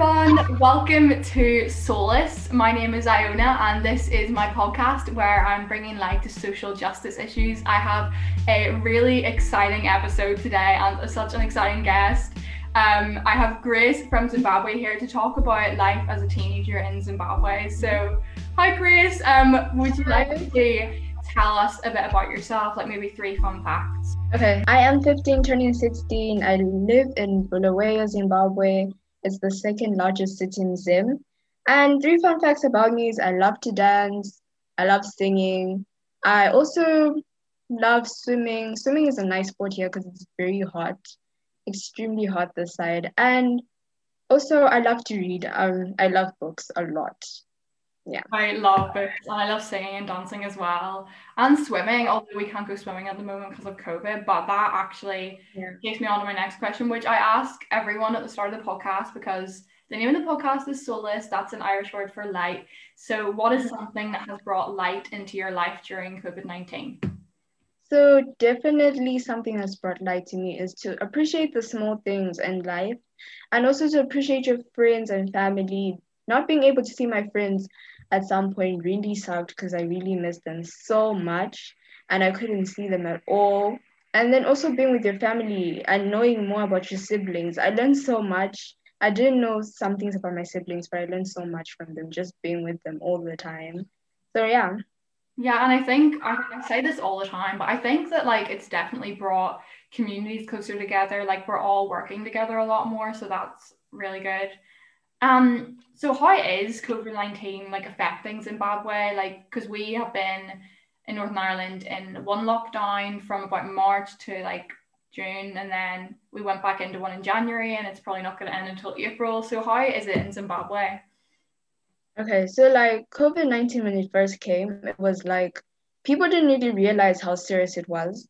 everyone, welcome to Solas. My name is Iona, and this is my podcast where I'm bringing light to social justice issues. I have a really exciting episode today and such an exciting guest. Um, I have Grace from Zimbabwe here to talk about life as a teenager in Zimbabwe. So, hi Grace, um, would you like to tell us a bit about yourself, like maybe three fun facts? Okay, I am 15, turning 16. I live in Bulawayo, Zimbabwe. It's the second largest city in Zim. And three fun facts about me is I love to dance, I love singing. I also love swimming. Swimming is a nice sport here because it's very hot, extremely hot this side. And also, I love to read. Um, I love books a lot yeah. I love books and i love singing and dancing as well and swimming although we can't go swimming at the moment because of covid but that actually yeah. takes me on to my next question which i ask everyone at the start of the podcast because the name of the podcast is solas that's an irish word for light. So what is something that has brought light into your life during covid-19 so definitely something that's brought light to me is to appreciate the small things in life and also to appreciate your friends and family. Not being able to see my friends at some point really sucked because I really missed them so much and I couldn't see them at all. And then also being with your family and knowing more about your siblings. I learned so much. I didn't know some things about my siblings, but I learned so much from them just being with them all the time. So yeah. Yeah, and I think I, say this all the time, but I think that like it's definitely brought communities closer together. Like we're all working together a lot more, so that's really good. Um, so how is COVID nineteen like affecting Zimbabwe? Like, because we have been in Northern Ireland in one lockdown from about March to like June, and then we went back into one in January, and it's probably not going to end until April. So how is it in Zimbabwe? Okay, so like COVID nineteen when it first came, it was like people didn't really realize how serious it was,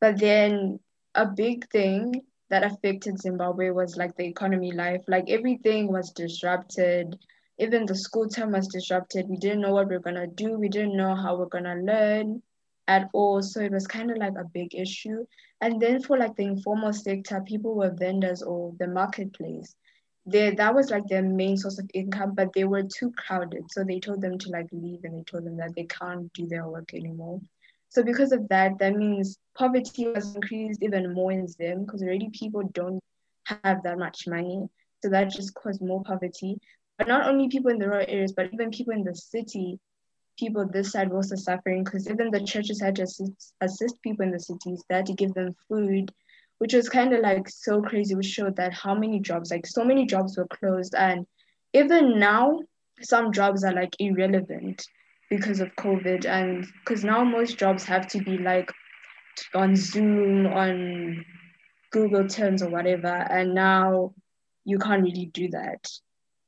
but then a big thing that affected Zimbabwe was like the economy life. Like everything was disrupted. Even the school term was disrupted. We didn't know what we are gonna do. We didn't know how we're gonna learn at all. So it was kind of like a big issue. And then for like the informal sector, people were vendors or the marketplace. They, that was like their main source of income, but they were too crowded. So they told them to like leave and they told them that they can't do their work anymore. So because of that, that means poverty has increased even more in Zim because already people don't have that much money. So that just caused more poverty. But not only people in the rural areas, but even people in the city, people this side were also suffering because even the churches had to assist, assist people in the cities. They had to give them food, which was kind of like so crazy, which showed that how many jobs, like so many jobs were closed. And even now, some jobs are like irrelevant because of COVID and because now most jobs have to be like on Zoom, on Google Terms or whatever, and now you can't really do that.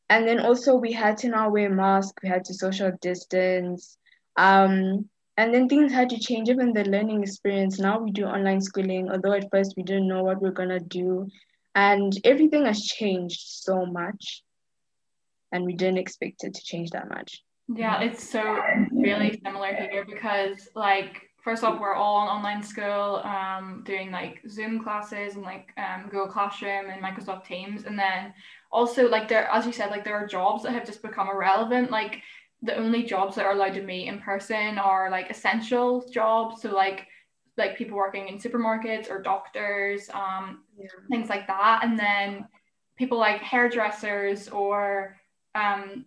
And then also we had to now wear masks, we had to social distance. Um, and then things had to change, even the learning experience. Now we do online schooling, although at first we didn't know what we we're gonna do. And everything has changed so much. And we didn't expect it to change that much. Yeah, it's so really similar here because like first off we're all on online school um doing like Zoom classes and like um Google Classroom and Microsoft Teams. And then also like there as you said like there are jobs that have just become irrelevant. Like the only jobs that are allowed to meet in person are like essential jobs. So like like people working in supermarkets or doctors um yeah. things like that. And then people like hairdressers or um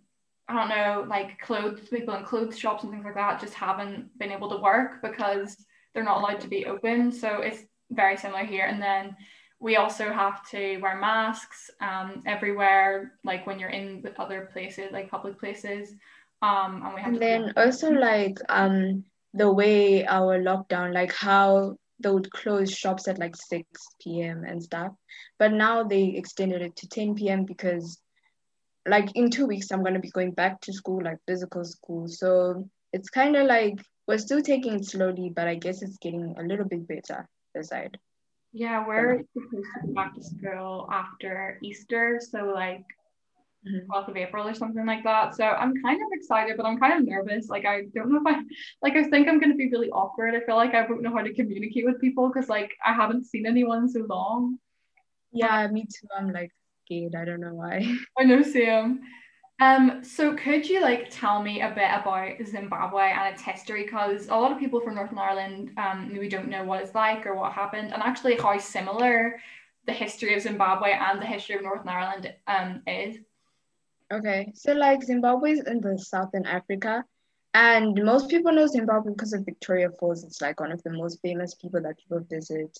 I don't know, like clothes people in clothes shops and things like that just haven't been able to work because they're not allowed to be open. So it's very similar here. And then we also have to wear masks um, everywhere, like when you're in other places, like public places. Um, and we have and then also like um the way our lockdown, like how they would close shops at like 6 p.m. and stuff. But now they extended it to 10 p.m. because like in two weeks i'm going to be going back to school like physical school. So it's kind of like we're still taking it slowly but i guess it's getting a little bit better this side. Yeah we're supposed to go back to school after easter so like mm-hmm. 12th of april or something like that. So i'm kind of excited but i'm kind of nervous. Like i don't know if i like i think i'm going to be really awkward. I feel like i won't know how to communicate with people because like i haven't seen anyone so long. Yeah me too. I'm like scared. I don't know why. I know, Sam. Um, so could you like tell me a bit about Zimbabwe and its history? Because a lot of people from Northern Ireland um, maybe don't know what it's like or what happened, and actually how similar the history of Zimbabwe and the history of Northern Ireland um, is. Okay, so like Zimbabwe is in the southern Africa, and most people know Zimbabwe because of Victoria Falls. It's like one of the most famous people that people visit.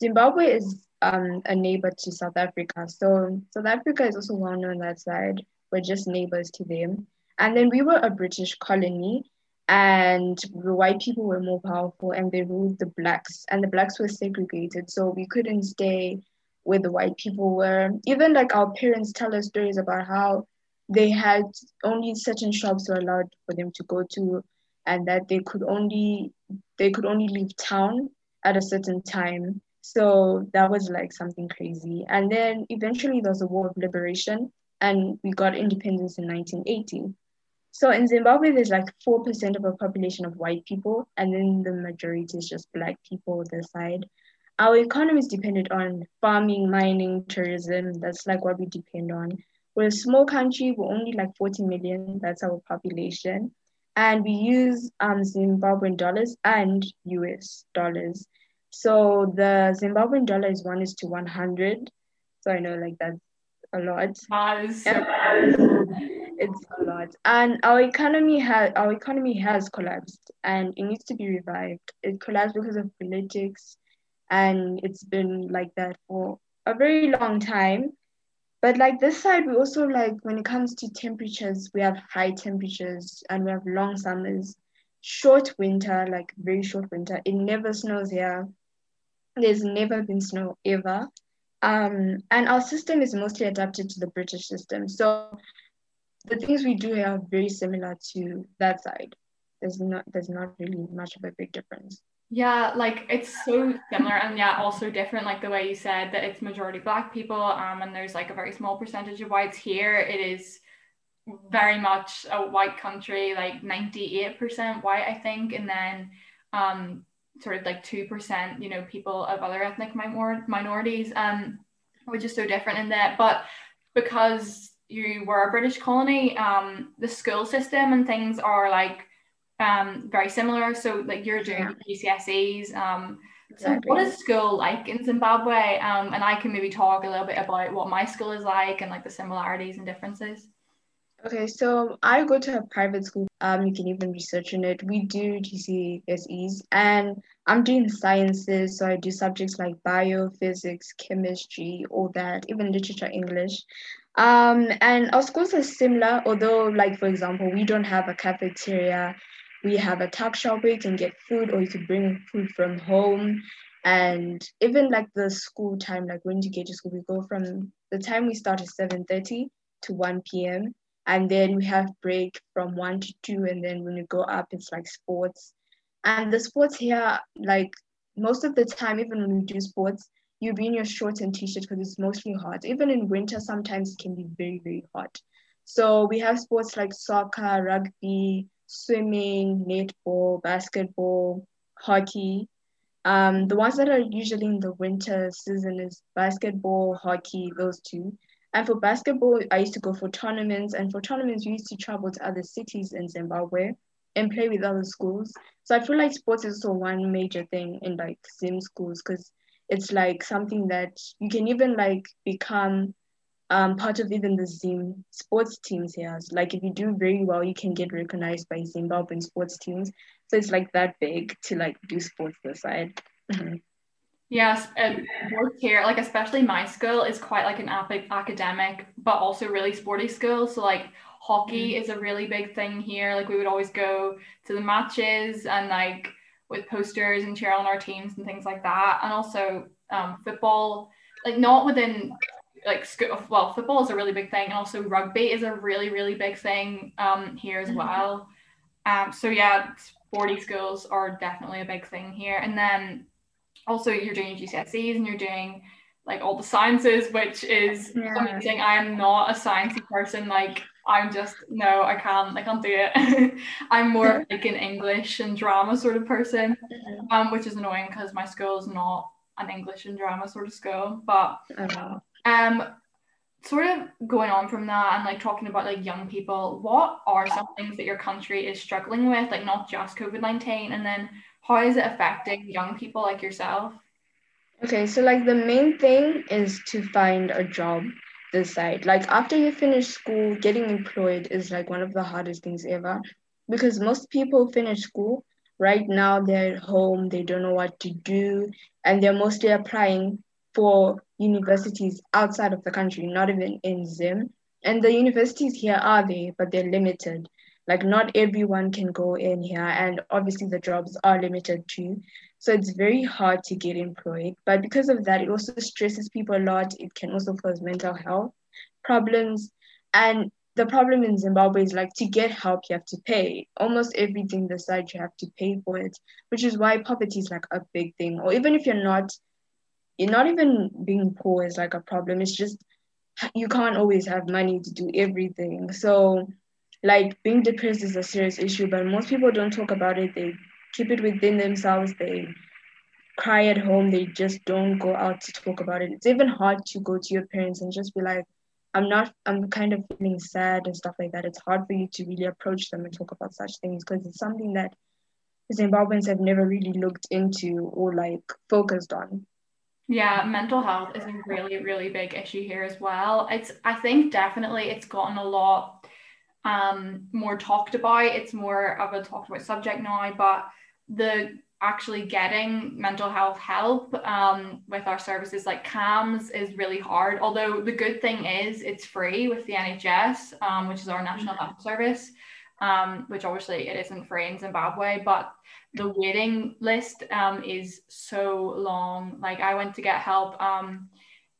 Zimbabwe is um, a neighbor to South Africa, so South Africa is also well known that side. We're just neighbors to them, and then we were a British colony, and the white people were more powerful, and they ruled the blacks, and the blacks were segregated, so we couldn't stay where the white people were. Even like our parents tell us stories about how they had only certain shops were allowed for them to go to and that they could only they could only leave town at a certain time so that was like something crazy. And then eventually there was a war of liberation and we got independence in 1980 so in zimbabwe there's like 4% of a population of white people and then the majority is just black people on the side. Our economy is dependent on farming mining tourism. That's like what we depend on. We're a small country, we're only like 40 million, that's our population. And we use um, Zimbabwean dollars and US dollars. So the Zimbabwean dollar is one is to 100. So I know like that's a lot. It's a lot. And our economy has our economy has collapsed and it needs to be revived. It collapsed because of politics and it's been like that for a very long time. But like this side, we also like when it comes to temperatures, we have high temperatures and we have long summers, short winter, like very short winter. It never snows here. There's never been snow ever. Um, and our system is mostly adapted to the British system. So the things we do here are very similar to that side. There's not there's not really much of a big difference. Yeah, like it's so similar and yeah, also different. Like the way you said that it's majority black people, um, and there's like a very small percentage of whites here. It is very much a white country, like 98% white, I think, and then um sort of like two percent, you know, people of other ethnic minor- minorities, um, which is so different in that. But because you were a British colony, um, the school system and things are like um, very similar. So like you're doing yeah. GCSEs. Um, exactly. So what is school like in Zimbabwe? Um, and I can maybe talk a little bit about what my school is like and like the similarities and differences. Okay, so I go to a private school. Um, you can even research on it. We do GCSEs, and I'm doing sciences, so I do subjects like bio, physics, chemistry, all that, even literature, English. Um, and our schools are similar, although, like for example, we don't have a cafeteria we have a tuck shop where you can get food or you can bring food from home and even like the school time like when you get to school we go from the time we start at 7.30 to 1 p.m and then we have break from 1 to 2 and then when you go up it's like sports and the sports here like most of the time even when we do sports you be in your shorts and t-shirt because it's mostly hot even in winter sometimes it can be very very hot so we have sports like soccer rugby swimming, netball, basketball, hockey. Um, the ones that are usually in the winter season is basketball, hockey, those two. And for basketball, I used to go for tournaments, and for tournaments, we used to travel to other cities in Zimbabwe and play with other schools. So I feel like sports is also one major thing in like Zim schools because it's like something that you can even like become um, part of even the Zim sports teams here. Like if you do very well, you can get recognized by Zimbabwean sports teams. So it's like that big to like do sports this side. Mm-hmm. Yes, and work here, like especially my school is quite like an academic, but also really sporty school. So like hockey mm-hmm. is a really big thing here. Like we would always go to the matches and like with posters and cheer on our teams and things like that. And also um, football, like not within like school well football is a really big thing and also rugby is a really really big thing um here as mm-hmm. well um so yeah sporty schools are definitely a big thing here and then also you're doing your GCSEs and you're doing like all the sciences which is yeah. amazing I am not a sciencey person like I'm just no I can't I can't do it I'm more like an English and drama sort of person mm-hmm. um which is annoying because my school is not an English and drama sort of school but uh-huh. Um, sort of going on from that and like talking about like young people, what are some things that your country is struggling with, like not just COVID 19? And then how is it affecting young people like yourself? Okay, so like the main thing is to find a job this side. Like after you finish school, getting employed is like one of the hardest things ever because most people finish school right now they're at home, they don't know what to do, and they're mostly applying for universities outside of the country, not even in Zim. And the universities here are there, but they're limited. Like not everyone can go in here, and obviously the jobs are limited too. So it's very hard to get employed. But because of that, it also stresses people a lot. It can also cause mental health problems. And the problem in Zimbabwe is like to get help, you have to pay almost everything the side you have to pay for it, which is why poverty is like a big thing. Or even if you're not, you're not even being poor is like a problem. It's just you can't always have money to do everything. So, like being depressed is a serious issue, but most people don't talk about it. They keep it within themselves. They cry at home. They just don't go out to talk about it. It's even hard to go to your parents and just be like, I'm not, I'm kind of feeling sad and stuff like that. It's hard for you to really approach them and talk about such things because it's something that the Zimbabweans have never really looked into or like focused on. Yeah, mental health is a really, really big issue here as well. It's, I think definitely it's gotten a lot um, more talked about. It's more of a talked about subject now, but the actually getting mental health help um, with our services like CAMHS is really hard. Although the good thing is it's free with the NHS, um, which is our national mm-hmm. health service, um, which obviously it isn't free in Zimbabwe, but the waiting list um, is so long. Like I went to get help um,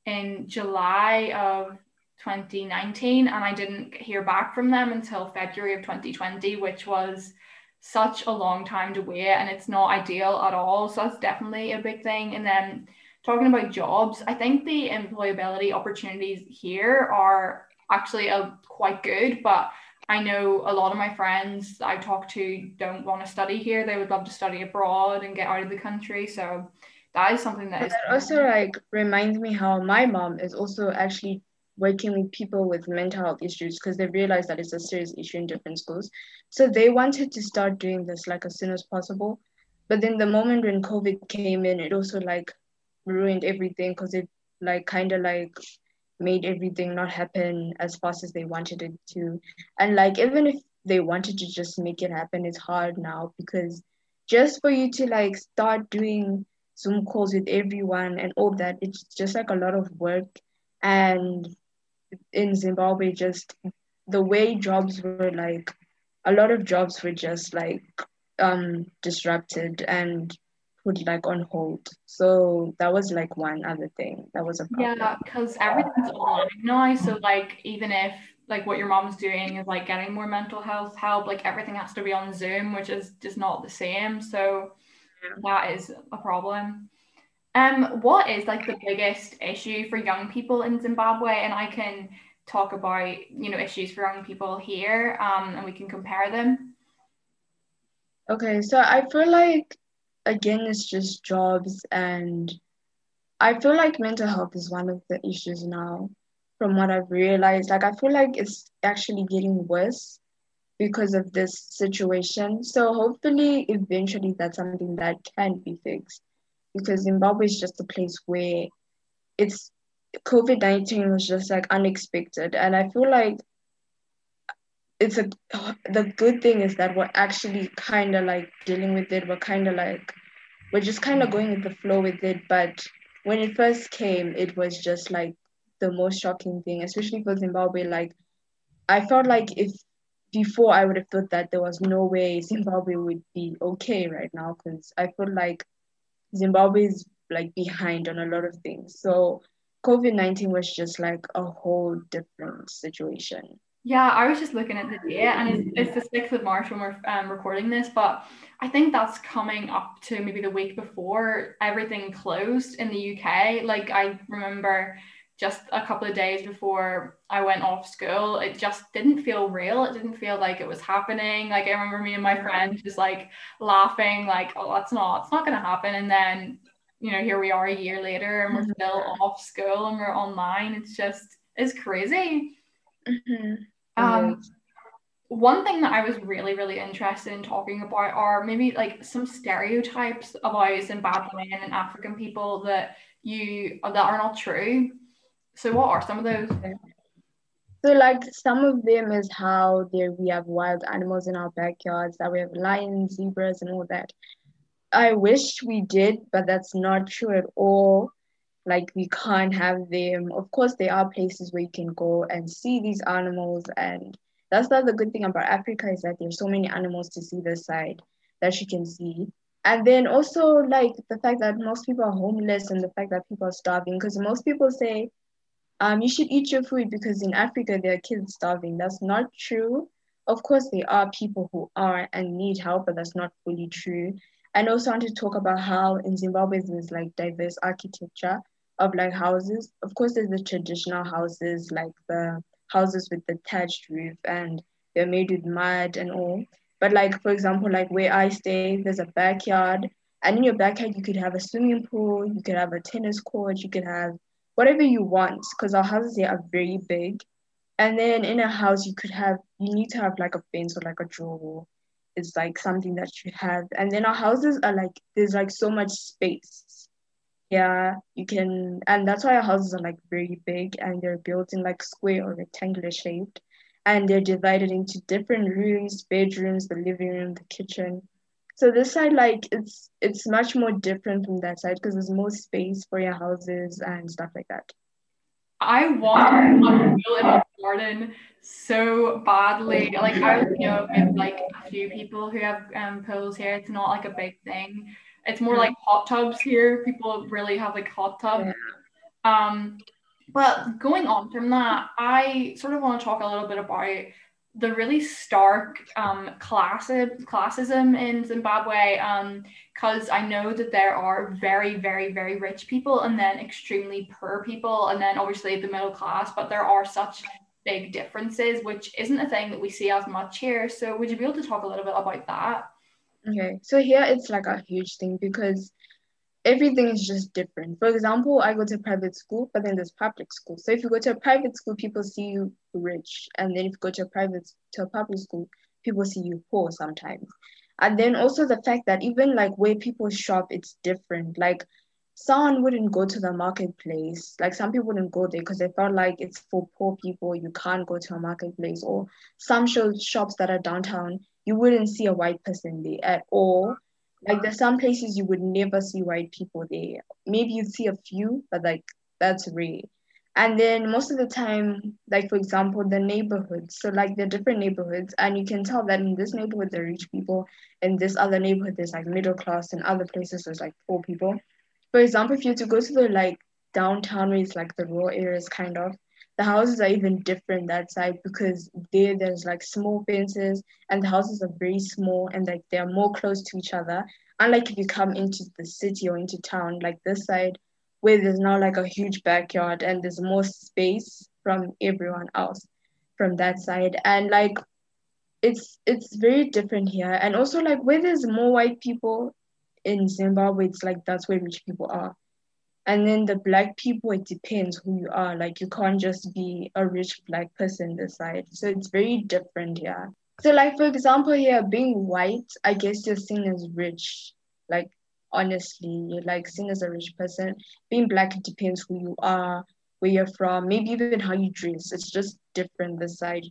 in July of 2019 and I didn't hear back from them until February of 2020, which was such a long time to wait and it's not ideal at all. So that's definitely a big thing. And then talking about jobs, I think the employability opportunities here are actually a, quite good, but I know a lot of my friends I talk to don't want to study here. They would love to study abroad and get out of the country. So that is something that that also like reminds me how my mom is also actually working with people with mental health issues because they realized that it's a serious issue in different schools. So they wanted to start doing this like as soon as possible. But then the moment when COVID came in, it also like ruined everything because it like kind of like made everything not happen as fast as they wanted it to. And like even if they wanted to just make it happen, it's hard now because just for you to like start doing Zoom calls with everyone and all that, it's just like a lot of work. And in Zimbabwe, just the way jobs were like, a lot of jobs were just like um disrupted and put like on hold. So that was like one other thing that was a problem. Yeah, because everything's online now. So like even if like what your mom's doing is like getting more mental health help, like everything has to be on Zoom, which is just not the same. So that is a problem. Um, what is like the biggest issue for young people in Zimbabwe? And I can talk about you know issues for young people here, um, and we can compare them. Okay, so I feel like again it's just jobs, and I feel like mental health is one of the issues now. From what I've realized, like I feel like it's actually getting worse because of this situation. So hopefully, eventually, that's something that can be fixed because Zimbabwe is just a place where it's COVID 19 was just like unexpected. And I feel like it's a the good thing is that we're actually kind of like dealing with it. We're kind of like, we're just kind of going with the flow with it. But when it first came, it was just like the most shocking thing, especially for Zimbabwe. Like, I felt like if before I would have thought that there was no way Zimbabwe would be okay right now because I feel like Zimbabwe is like behind on a lot of things. So COVID 19 was just like a whole different situation. Yeah, I was just looking at the date and it's, it's the 6th of March when we're um, recording this, but I think that's coming up to maybe the week before everything closed in the UK. Like, I remember just a couple of days before I went off school, it just didn't feel real. It didn't feel like it was happening. Like I remember me and my friend just like laughing, like, oh, that's not, it's not gonna happen. And then, you know, here we are a year later and we're mm-hmm. still off school and we're online. It's just it's crazy. Mm-hmm. Um, one thing that I was really, really interested in talking about are maybe like some stereotypes about Zimbabwean and African people that you that are not true. So what are some of those? So like some of them is how there we have wild animals in our backyards, that we have lions, zebras, and all that. I wish we did, but that's not true at all. Like we can't have them. Of course, there are places where you can go and see these animals, and that's not the good thing about Africa is that there's so many animals to see this side that you can see. And then also like the fact that most people are homeless and the fact that people are starving, because most people say um, you should eat your food because in Africa there are kids starving. That's not true. Of course, there are people who are and need help, but that's not fully true. And also I want to talk about how in Zimbabwe there's like diverse architecture of like houses. Of course, there's the traditional houses, like the houses with the thatched roof and they're made with mud and all. But like for example, like where I stay, there's a backyard, and in your backyard you could have a swimming pool, you could have a tennis court, you could have whatever you want because our houses here are very big. And then in a house, you could have, you need to have like a fence or like a drawer. It's like something that you have. And then our houses are like, there's like so much space. Yeah, you can, and that's why our houses are like very big and they're built in like square or rectangular shaped. And they're divided into different rooms, bedrooms, the living room, the kitchen. So this side, like it's it's much more different from that side because there's more space for your houses and stuff like that. I want a pool in my garden so badly. Like I you know with like a few people who have um pools here. It's not like a big thing. It's more like hot tubs here. People really have like hot tubs. Um, but going on from that, I sort of want to talk a little bit about the really stark um, class classism in Zimbabwe because um, I know that there are very, very, very rich people and then extremely poor people and then obviously the middle class, but there are such big differences, which isn't a thing that we see as much here. So would you be able to talk a little bit about that? Okay, so here it's like a huge thing because everything is just different. For example, I go to private school, but then there's public school. So if you go to a private school, people see you rich, and then if you go to a private to a public school, people see you poor sometimes. And then also the fact that even like where people shop, it's different. Like someone wouldn't go to the marketplace. Like some people wouldn't go there because they felt like it's for poor people. You can't go to a marketplace. Or some shops that are downtown, you wouldn't see a white person there at all like there's some places you would never see white people there. Maybe you'd see a few, but like that's rare. And then most of the time, like for example, the neighborhoods. So like the different neighborhoods, and you can tell that in this neighborhood there are rich people, in this other neighborhood there's like middle class, and other places there's like poor people. For example, if you to go to the like downtown where it's like the rural areas kind of, the houses are even different that side because there there's like small fences and the houses are very small and like they're more close to each other. Unlike if you come into the city or into town like this side where there's now like a huge backyard and there's more space from everyone else from that side. And like it's it's very different here. And also like where there's more white people in zimbabwe it's like that's where rich people are and then the black people, it depends who you are. Like you can't just be a rich black person this side. So it's very different here. So like for example here, being white, I guess you're seen as rich. Like honestly, you're like seen as a rich person. Being black, it depends who you are, where you're from, maybe even how you dress. It's just different this side.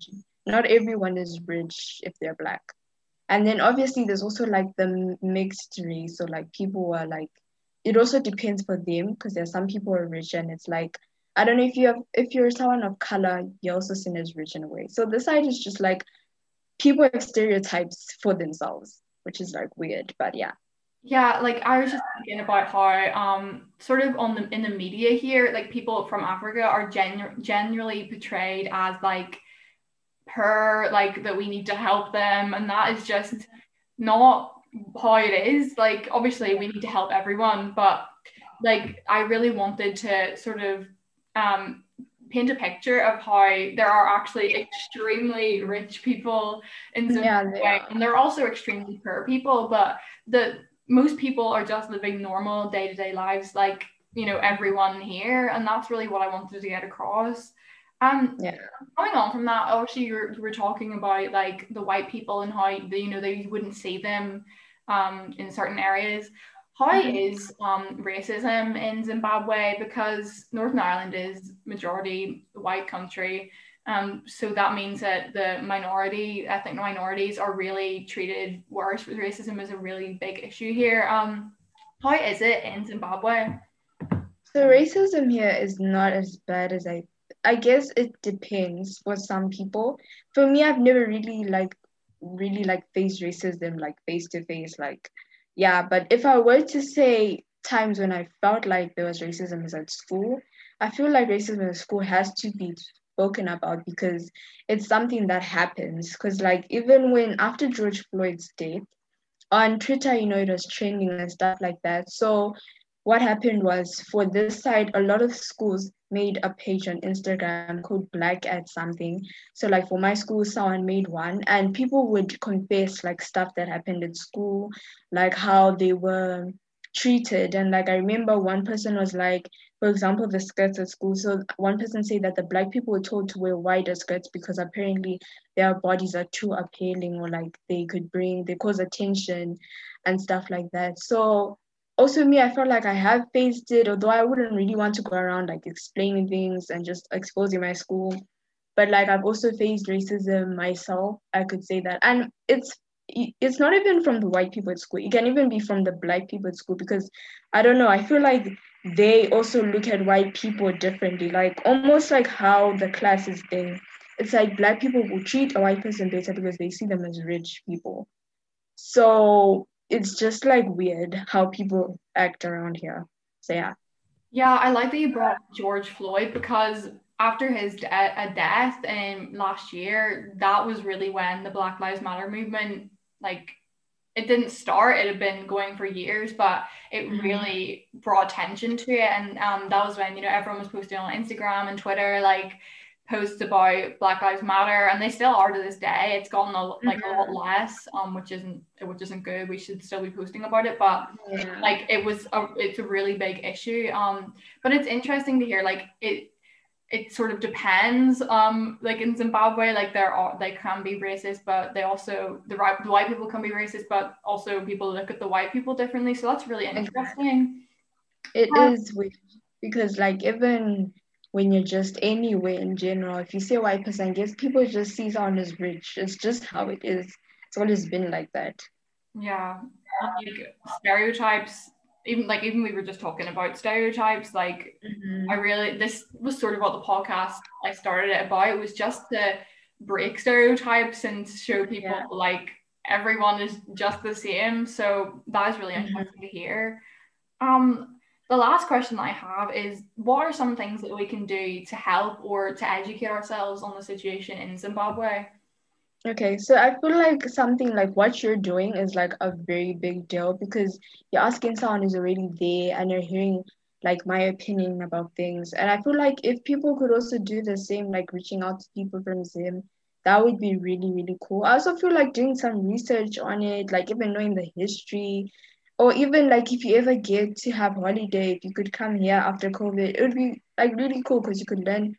Not everyone is rich if they're black. And then obviously there's also like the mixed race. So like people are like it also depends for them because there are some people who are rich and it's like I don't know if you have if you're someone of color, you're also seen as rich in a way. So this side is just like people have stereotypes for themselves, which is like weird, but yeah. Yeah, like I was just thinking about how um sort of on the in the media here, like people from Africa are gen- generally portrayed as like per like that we need to help them and that is just not how it is. Like, obviously, we need to help everyone, but like, I really wanted to sort of um, paint a picture of how there are actually extremely rich people in Zimbabwe, yeah, and they're also extremely poor people, but the most people are just living normal day to day lives, like you know everyone here, and that's really what I wanted to get across. Um, yeah. Coming on from that, obviously you were, you were talking about like the white people and how they, you know they wouldn't see them um, in certain areas. How mm-hmm. um, racism in Zimbabwe? Because Northern Ireland is majority white country, um, so that means that the minority, ethnic minorities, are really treated worse. With racism is a really big issue here. Um, how is it in Zimbabwe? So racism here is not as bad as I. I guess it depends for some people. For me, I've never really like really like face racism like face to face. Like, yeah. But if I were to say times when I felt like there was racism is at school, I feel like racism at school has to be spoken about because it's something that happens. Because, like, even when after George Floyd's death, on Twitter, you know, it was trending and stuff like that. So, what happened was for this side, a lot of schools made a page on Instagram called Black at something. So, like, for my school, someone made one, and people would confess like stuff that happened at school, like how they were treated. And, like, I remember one person was like, for example, the skirts at school. So one person said that the black people were told to wear wider skirts because apparently their bodies are too appealing or like they could bring, they cause attention and stuff like that. So also me, I felt like I have faced it, although I wouldn't really want to go around like explaining things and just exposing my school. But like I've also faced racism myself, I could say that. And it's it's not even from the white people at school. It can even be from the black people at school because I don't know. I feel like they also look at white people differently, like almost like how the class is there. It's like black people will treat a white person better because they see them as rich people. So it's just like weird how people act around here. So yeah. Yeah, I like that you brought George Floyd because after his de- a death in last year, that was really when the Black Lives Matter movement like it didn't start it had been going for years but it mm-hmm. really brought attention to it and um, that was when you know everyone was posting on instagram and twitter like posts about black lives matter and they still are to this day it's gotten a, like mm-hmm. a lot mm-hmm. less um which isn't which isn't good we should still be posting about it but yeah. like it was a it's a really big issue um but it's interesting to hear like it it sort of depends. Um, like in Zimbabwe, like there are they can be racist, but they also the right the white people can be racist, but also people look at the white people differently. So that's really interesting. It um, is weird because like even when you're just anywhere in general, if you see a white person, I guess people just see someone as rich. It's just how it is. It's always been like that. Yeah, like stereotypes even like even we were just talking about stereotypes like mm-hmm. i really this was sort of what the podcast i started it about it was just to break stereotypes and show people yeah. like everyone is just the same so that is really mm-hmm. interesting to hear um the last question that i have is what are some things that we can do to help or to educate ourselves on the situation in zimbabwe Okay, so I feel like something like what you're doing is like a very big deal because you're asking someone who's already there and you're hearing like my opinion about things. And I feel like if people could also do the same, like reaching out to people from Zim, that would be really, really cool. I also feel like doing some research on it, like even knowing the history, or even like if you ever get to have holiday, if you could come here after COVID, it would be like really cool because you could learn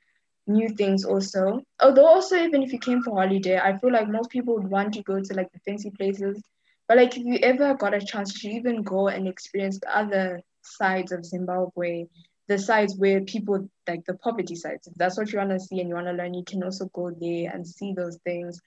new things also. Although also even if you came for holiday, I feel like most people would want to go to like the fancy places. But like if you ever got a chance to even go and experience the other sides of Zimbabwe, the sides where people like the poverty sides, if that's what you want to see and you want to learn, you can also go there and see those things.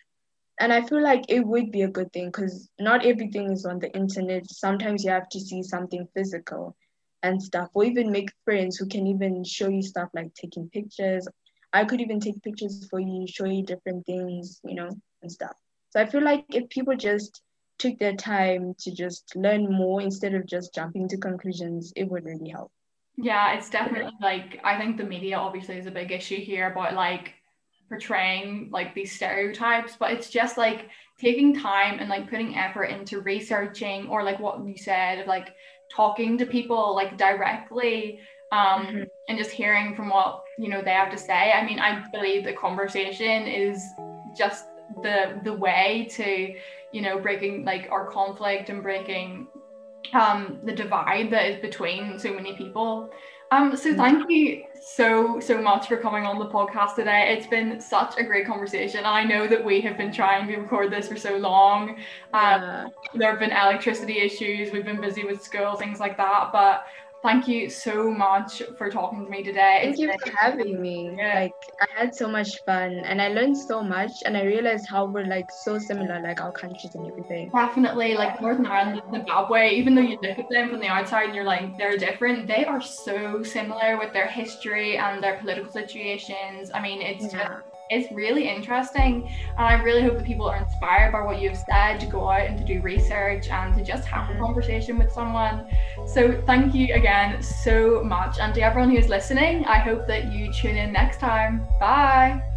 And I feel like it would be a good thing because not everything is on the internet. Sometimes you have to see something physical and stuff, or even make friends who can even show you stuff like taking pictures I could even take pictures for you, show you different things, you know, and stuff. So I feel like if people just took their time to just learn more instead of just jumping to conclusions, it would really help. Yeah, it's definitely like I think the media obviously is a big issue here but like portraying like these stereotypes, but it's just like taking time and like putting effort into researching or like what you said of like talking to people like directly um, mm-hmm. and just hearing from what you know they have to say. I mean, I believe the conversation is just the the way to you know breaking like our conflict and breaking um, the divide that is between so many people. Um, so thank you so so much for coming on the podcast today. It's been such a great conversation, I know that we have been trying to record this for so long. Um, yeah. There have been electricity issues. We've been busy with school, things like that. But thank you so much for talking to me today. Thank you for having me. Yeah. Like I had so much fun and I learned so much and I realized how we're like so similar, like our countries and everything. Definitely, like Northern Ireland and Zimbabwe, even though you look at them from the outside and you're like they're different, they are so similar with their history and their political situations. I mean, it's yeah. just it's really interesting. And i really hope that people are inspired by what you've said to go out and to do research and to just have a mm-hmm. conversation with someone. So thank you again so much. And to everyone who's listening i hope that you tune in next time. Bye